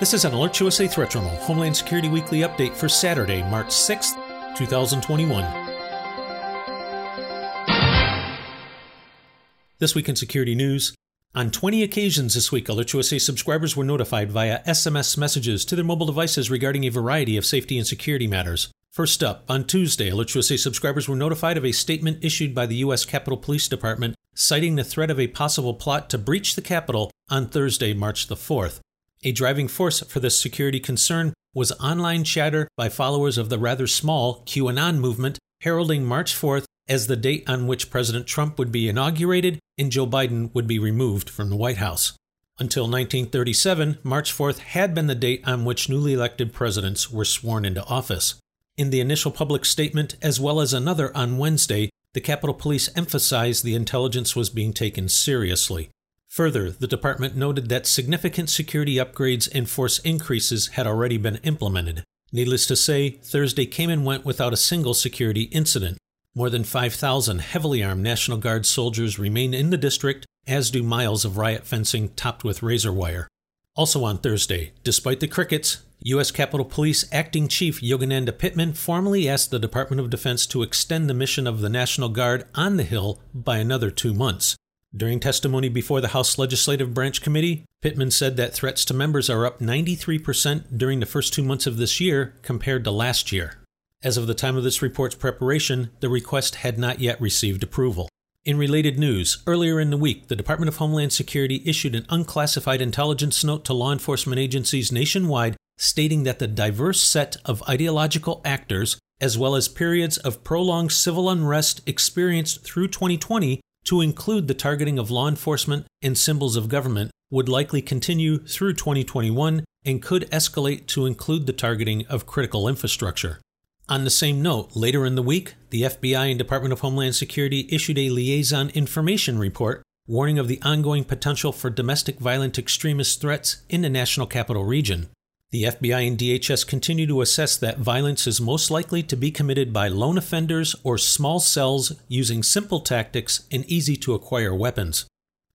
This is an AlertsUSA Threat Journal Homeland Security Weekly Update for Saturday, March 6th, 2021. This week in security news. On 20 occasions this week, AlertsUSA subscribers were notified via SMS messages to their mobile devices regarding a variety of safety and security matters. First up, on Tuesday, Alert USA subscribers were notified of a statement issued by the U.S. Capitol Police Department citing the threat of a possible plot to breach the Capitol on Thursday, March the 4th. A driving force for this security concern was online chatter by followers of the rather small QAnon movement, heralding March 4th as the date on which President Trump would be inaugurated and Joe Biden would be removed from the White House. Until 1937, March 4th had been the date on which newly elected presidents were sworn into office. In the initial public statement, as well as another on Wednesday, the Capitol Police emphasized the intelligence was being taken seriously. Further, the department noted that significant security upgrades and force increases had already been implemented. Needless to say, Thursday came and went without a single security incident. More than 5,000 heavily armed National Guard soldiers remain in the district, as do miles of riot fencing topped with razor wire. Also on Thursday, despite the crickets, U.S. Capitol Police Acting Chief Yogananda Pittman formally asked the Department of Defense to extend the mission of the National Guard on the Hill by another two months. During testimony before the House Legislative Branch Committee, Pittman said that threats to members are up 93% during the first two months of this year compared to last year. As of the time of this report's preparation, the request had not yet received approval. In related news, earlier in the week, the Department of Homeland Security issued an unclassified intelligence note to law enforcement agencies nationwide stating that the diverse set of ideological actors, as well as periods of prolonged civil unrest experienced through 2020, to include the targeting of law enforcement and symbols of government would likely continue through 2021 and could escalate to include the targeting of critical infrastructure. On the same note, later in the week, the FBI and Department of Homeland Security issued a liaison information report warning of the ongoing potential for domestic violent extremist threats in the National Capital Region. The FBI and DHS continue to assess that violence is most likely to be committed by lone offenders or small cells using simple tactics and easy to acquire weapons.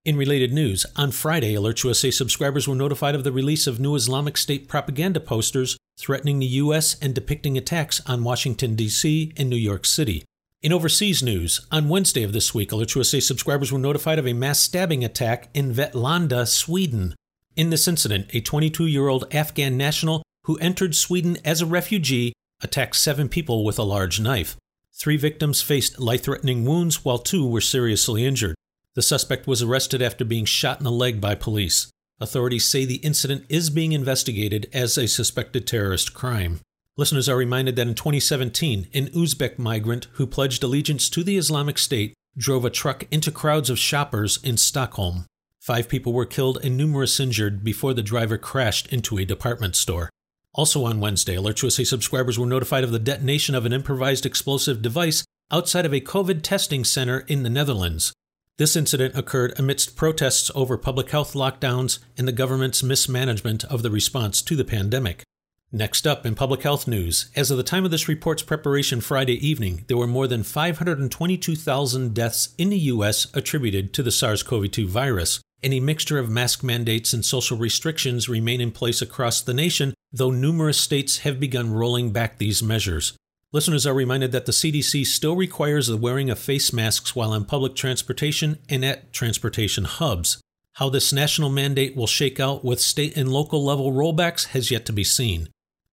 In related news, on Friday, AlertsUSA subscribers were notified of the release of new Islamic State propaganda posters threatening the U.S. and depicting attacks on Washington, D.C. and New York City. In overseas news, on Wednesday of this week, AlertsUSA subscribers were notified of a mass stabbing attack in Vetlanda, Sweden. In this incident, a 22 year old Afghan national who entered Sweden as a refugee attacked seven people with a large knife. Three victims faced life threatening wounds, while two were seriously injured. The suspect was arrested after being shot in the leg by police. Authorities say the incident is being investigated as a suspected terrorist crime. Listeners are reminded that in 2017, an Uzbek migrant who pledged allegiance to the Islamic State drove a truck into crowds of shoppers in Stockholm. Five people were killed and numerous injured before the driver crashed into a department store. Also on Wednesday, AlertsUSA subscribers were notified of the detonation of an improvised explosive device outside of a COVID testing center in the Netherlands. This incident occurred amidst protests over public health lockdowns and the government's mismanagement of the response to the pandemic. Next up in public health news, as of the time of this report's preparation Friday evening, there were more than 522,000 deaths in the U.S. attributed to the SARS CoV 2 virus, and a mixture of mask mandates and social restrictions remain in place across the nation, though numerous states have begun rolling back these measures. Listeners are reminded that the CDC still requires the wearing of face masks while on public transportation and at transportation hubs. How this national mandate will shake out with state and local level rollbacks has yet to be seen.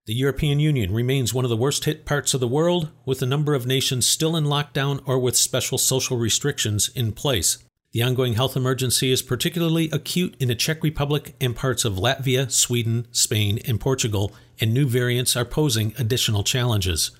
The European Union remains one of the worst hit parts of the world, with a number of nations still in lockdown or with special social restrictions in place. The ongoing health emergency is particularly acute in the Czech Republic and parts of Latvia, Sweden, Spain, and Portugal, and new variants are posing additional challenges.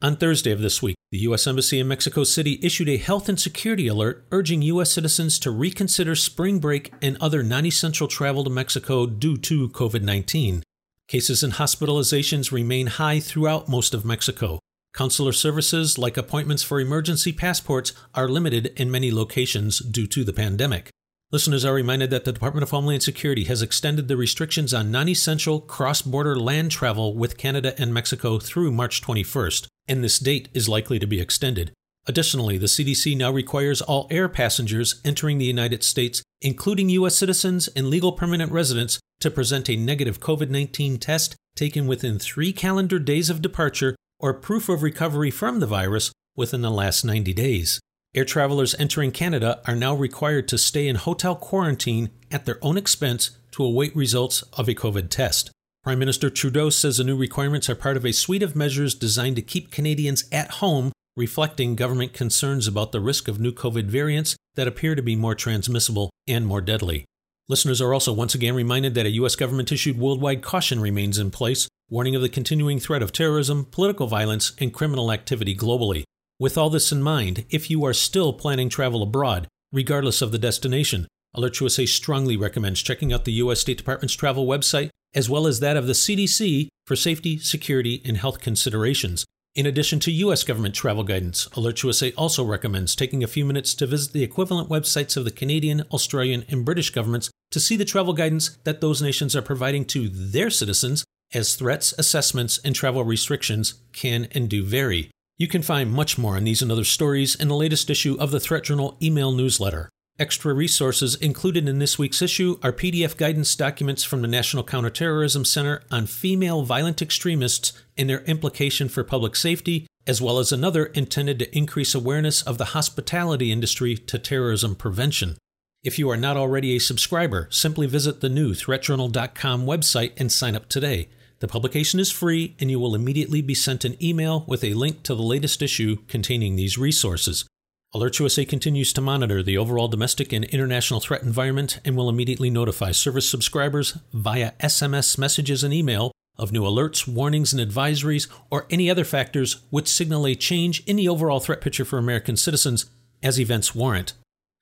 On Thursday of this week, the U.S. Embassy in Mexico City issued a health and security alert urging U.S. citizens to reconsider spring break and other non essential travel to Mexico due to COVID 19. Cases and hospitalizations remain high throughout most of Mexico. Consular services, like appointments for emergency passports, are limited in many locations due to the pandemic. Listeners are reminded that the Department of Homeland Security has extended the restrictions on non essential cross border land travel with Canada and Mexico through March 21st, and this date is likely to be extended. Additionally, the CDC now requires all air passengers entering the United States including U.S. citizens and legal permanent residents, to present a negative COVID 19 test taken within three calendar days of departure or proof of recovery from the virus within the last 90 days. Air travelers entering Canada are now required to stay in hotel quarantine at their own expense to await results of a COVID test. Prime Minister Trudeau says the new requirements are part of a suite of measures designed to keep Canadians at home, reflecting government concerns about the risk of new COVID variants that appear to be more transmissible and more deadly. Listeners are also once again reminded that a U.S. government issued worldwide caution remains in place, warning of the continuing threat of terrorism, political violence, and criminal activity globally. With all this in mind, if you are still planning travel abroad, regardless of the destination, AlertsUSA strongly recommends checking out the U.S. State Department's travel website, as well as that of the CDC for safety, security, and health considerations. In addition to U.S. government travel guidance, AlertsUSA also recommends taking a few minutes to visit the equivalent websites of the Canadian, Australian, and British governments to see the travel guidance that those nations are providing to their citizens, as threats, assessments, and travel restrictions can and do vary. You can find much more on these and other stories in the latest issue of the Threat Journal email newsletter. Extra resources included in this week's issue are PDF guidance documents from the National Counterterrorism Center on female violent extremists and their implication for public safety, as well as another intended to increase awareness of the hospitality industry to terrorism prevention. If you are not already a subscriber, simply visit the new threatjournal.com website and sign up today. The publication is free, and you will immediately be sent an email with a link to the latest issue containing these resources. AlertsUSA continues to monitor the overall domestic and international threat environment and will immediately notify service subscribers via SMS messages and email of new alerts, warnings, and advisories, or any other factors which signal a change in the overall threat picture for American citizens as events warrant.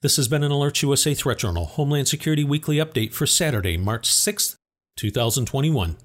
This has been an AlertsUSA Threat Journal Homeland Security Weekly Update for Saturday, March 6, 2021.